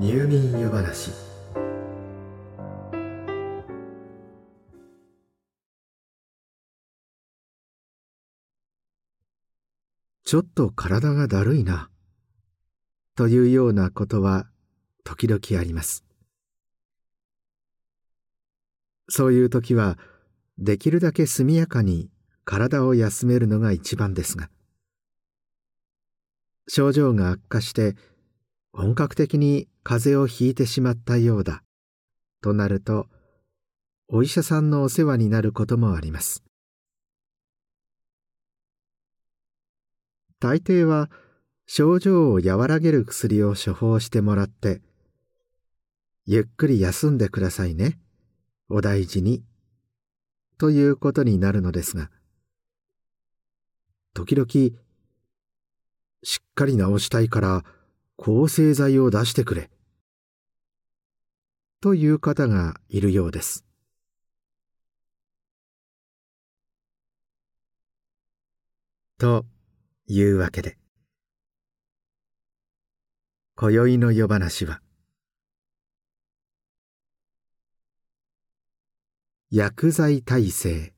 入眠湯話。ちょっと体がだるいなというようなことは時々あります。そういう時はできるだけ速やかに体を休めるのが一番ですが症状が悪化して本格的に風邪をひいてしまったようだ。となるとお医者さんのお世話になることもあります。大抵は症状を和らげる薬を処方してもらってゆっくり休んでくださいね。お大事に。ということになるのですが時々しっかり治したいから抗生剤を出してくれ。という方がいるようです。というわけで今宵の夜話は薬剤耐性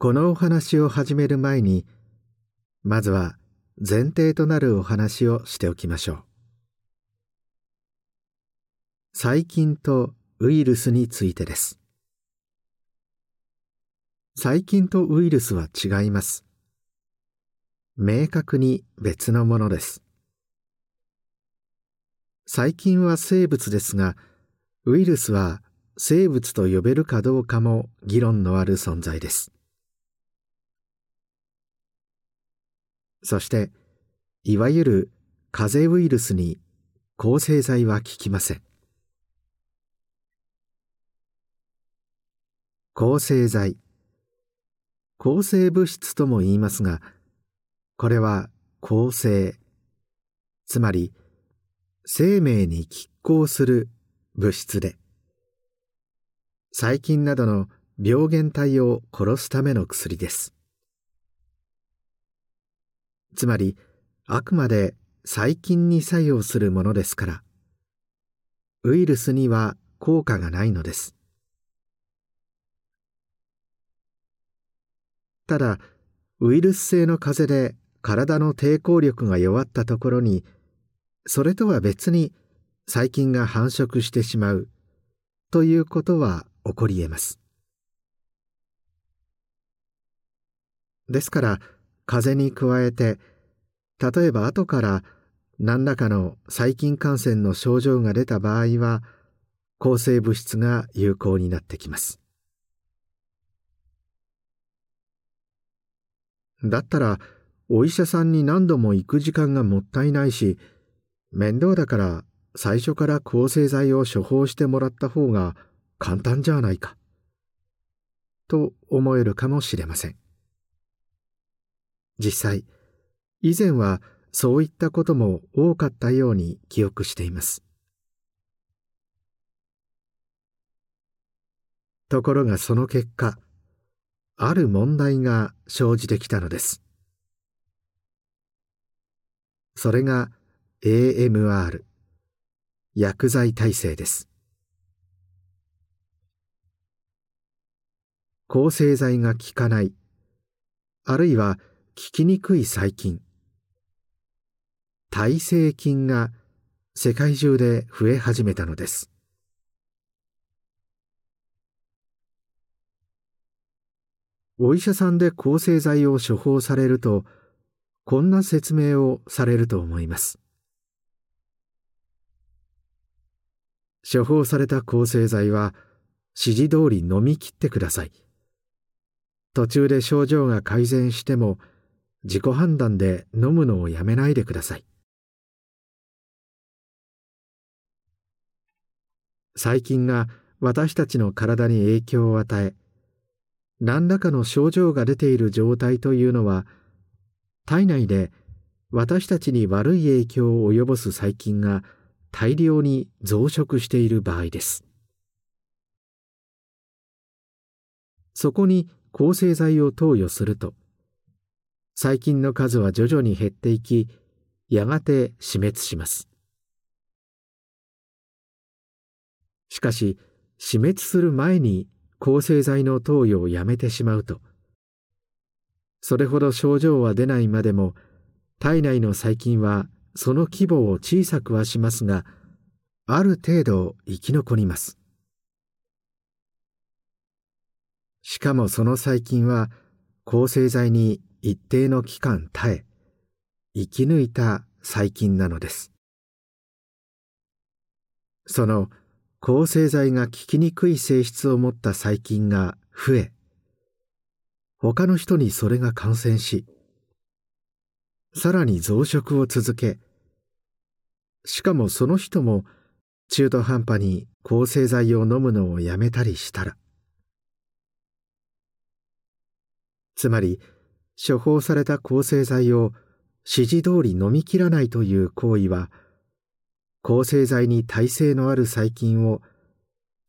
このお話を始める前にまずは前提となるお話をしておきましょう。細菌とウイルスについてです。細菌とウイルスは違います。明確に別のものです。細菌は生物ですがウイルスは生物と呼べるかどうかも議論のある存在です。そしていわゆる風邪ウイルスに抗生剤は効きません。抗生剤。抗生物質とも言いますがこれは抗生。つまり生命に拮抗する物質で細菌などの病原体を殺すための薬です。つまりあくまで細菌に作用するものですからウイルスには効果がないのです。ただウイルス性の風邪で体の抵抗力が弱ったところにそれとは別に細菌が繁殖してしまうということは起こり得ます。ですから風に加えて例えば後から何らかの細菌感染の症状が出た場合は抗生物質が有効になってきます。だったらお医者さんに何度も行く時間がもったいないし面倒だから最初から抗生剤を処方してもらった方が簡単じゃないかと思えるかもしれません。実際以前はそういったことも多かったように記憶しています。ところがその結果ある問題が生じてきたのです。それが AMR 薬剤耐性です。抗生剤が効かないあるいは効きにくい細菌耐性菌が世界中で増え始めたのです。お医者さんで抗生剤を処方されるとこんな説明をされると思います。処方された抗生剤は指示通り飲み切ってください。途中で症状が改善しても自己判断で飲むのをやめないでください。細菌が私たちの体に影響を与え何らかの症状が出ている状態というのは体内で私たちに悪い影響を及ぼす細菌が大量に増殖している場合です。そこに抗生剤を投与すると細菌の数は徐々に減っていきやがて死滅します。しかし死滅する前に抗生剤の投与をやめてしまうとそれほど症状は出ないまでも体内の細菌はその規模を小さくはしますがある程度生き残ります。しかもその細菌は抗生剤に一定の期間耐え生き抜いた細菌なのです。その抗生剤が効きにくい性質を持った細菌が増え他の人にそれが感染しさらに増殖を続けしかもその人も中途半端に抗生剤を飲むのをやめたりしたら。つまり処方された抗生剤を指示通り飲み切らないという行為は抗生剤に耐性のある細菌を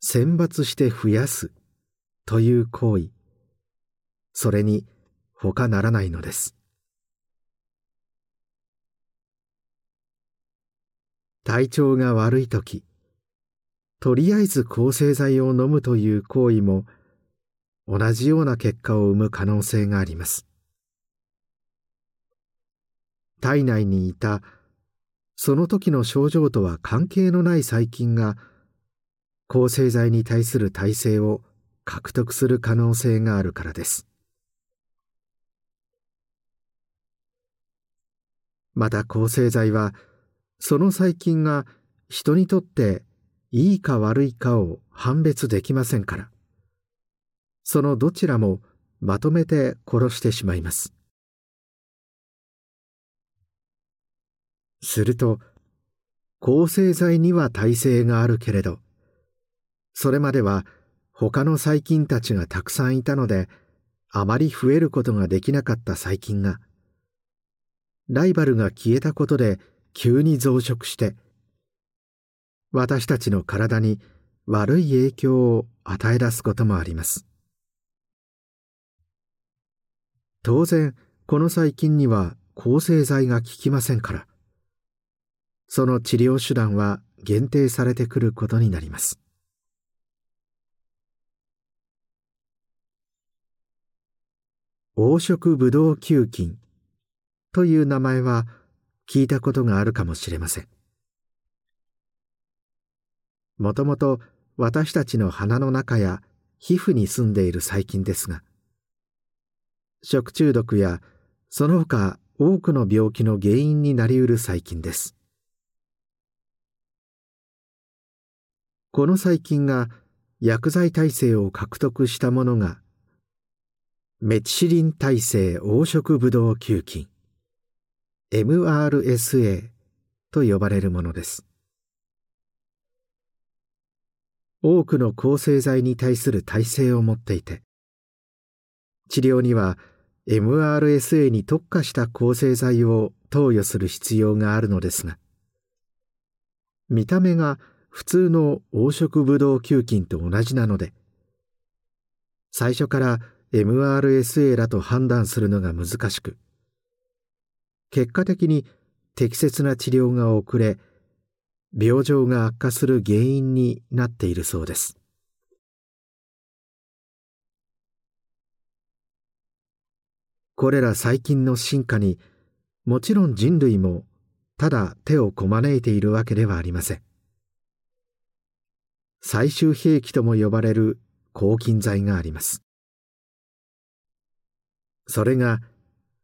選抜して増やすという行為。それに他ならないのです。体調が悪い時とりあえず抗生剤を飲むという行為も同じような結果を生む可能性があります。体内にいた。その時の症状とは関係のない細菌が抗生剤に対する耐性を獲得する可能性があるからです。また抗生剤はその細菌が人にとっていいか悪いかを判別できませんから。そのどちらもまとめて殺してしまいます。すると抗生剤には耐性があるけれどそれまでは他の細菌たちがたくさんいたのであまり増えることができなかった細菌がライバルが消えたことで急に増殖して私たちの体に悪い影響を与え出すこともあります。当然この細菌には抗生剤が効きませんから。その治療手段は限定されてくることになります。黄色ブドウ球菌という名前は聞いたことがあるかもしれません。もともと私たちの鼻の中や皮膚に住んでいる細菌ですが食中毒やその他多くの病気の原因になりうる細菌です。この細菌が薬剤耐性を獲得したものがメチシリン耐性黄色ブドウ球菌 MRSA と呼ばれるものです。多くの抗生剤に対する耐性を持っていて治療には MRSA に特化した抗生剤を投与する必要があるのですが見た目が普通の黄色ブドウ球菌と同じなので最初から MRSA らと判断するのが難しく結果的に適切な治療が遅れ病状が悪化する原因になっているそうです。これら細菌の進化にもちろん人類もただ手をこまねいているわけではありません。最終兵器とも呼ばれる抗菌剤があります。それが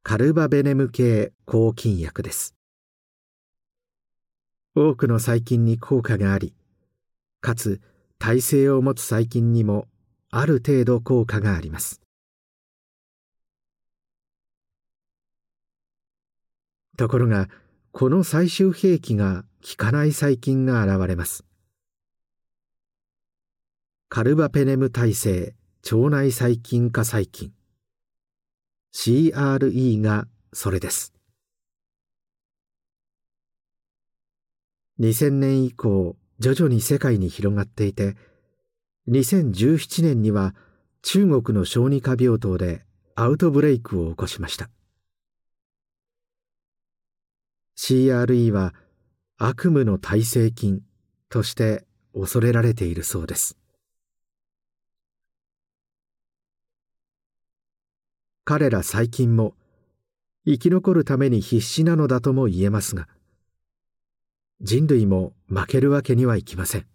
カルバベネム系抗菌薬です。多くの細菌に効果がありかつ耐性を持つ細菌にもある程度効果があります。ところがこの最終兵器が効かない細菌が現れます。カルバペネム耐性腸内細菌化細菌。CRE がそれです。2000年以降徐々に世界に広がっていて2017年には中国の小児科病棟でアウトブレイクを起こしました。CRE は悪夢の耐性菌として恐れられているそうです。彼ら細菌も生き残るために必死なのだとも言えますが人類も負けるわけにはいきません。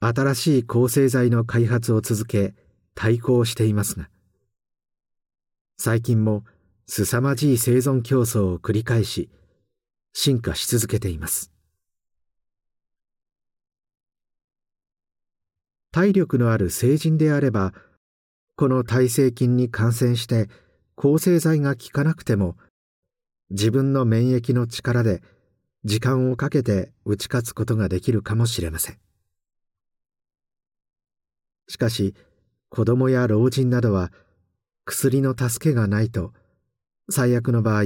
新しい抗生剤の開発を続け対抗していますが最近も凄まじい生存競争を繰り返し進化し続けています。体力のある成人であればこの耐性菌に感染して抗生剤が効かなくても自分の免疫の力で時間をかけて打ち勝つことができるかもしれません。しかし子供や老人などは薬の助けがないと最悪の場合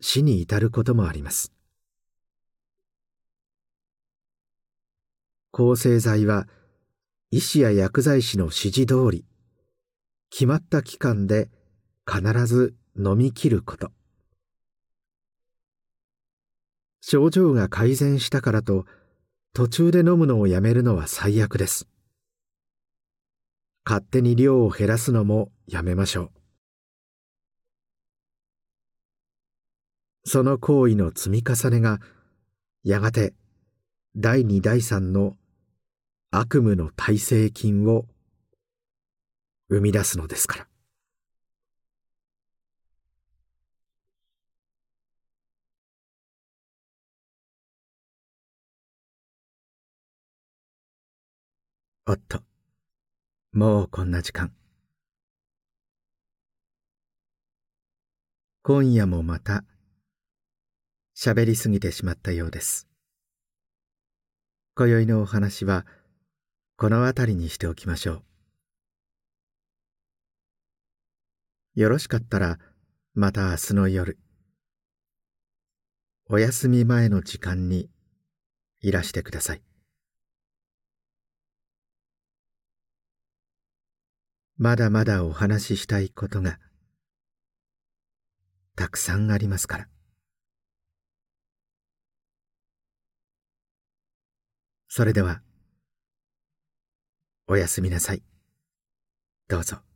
死に至ることもあります。抗生剤は医師や薬剤師の指示通り決まった期間で必ず飲み切ること。症状が改善したからと途中で飲むのをやめるのは最悪です。勝手に量を減らすのもやめましょう。その行為の積み重ねがやがて第二第三の悪夢の耐性菌を生み出すのですから。おっと、もうこんな時間。今夜もまた喋りすぎてしまったようです。今宵のお話はこの辺りにしておきましょう。よろしかったらまた明日の夜、お休み前の時間にいらしてください。まだまだお話ししたいことがたくさんありますから。それでは、おやすみなさい。どうぞ。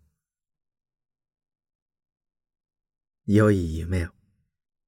良い夢を。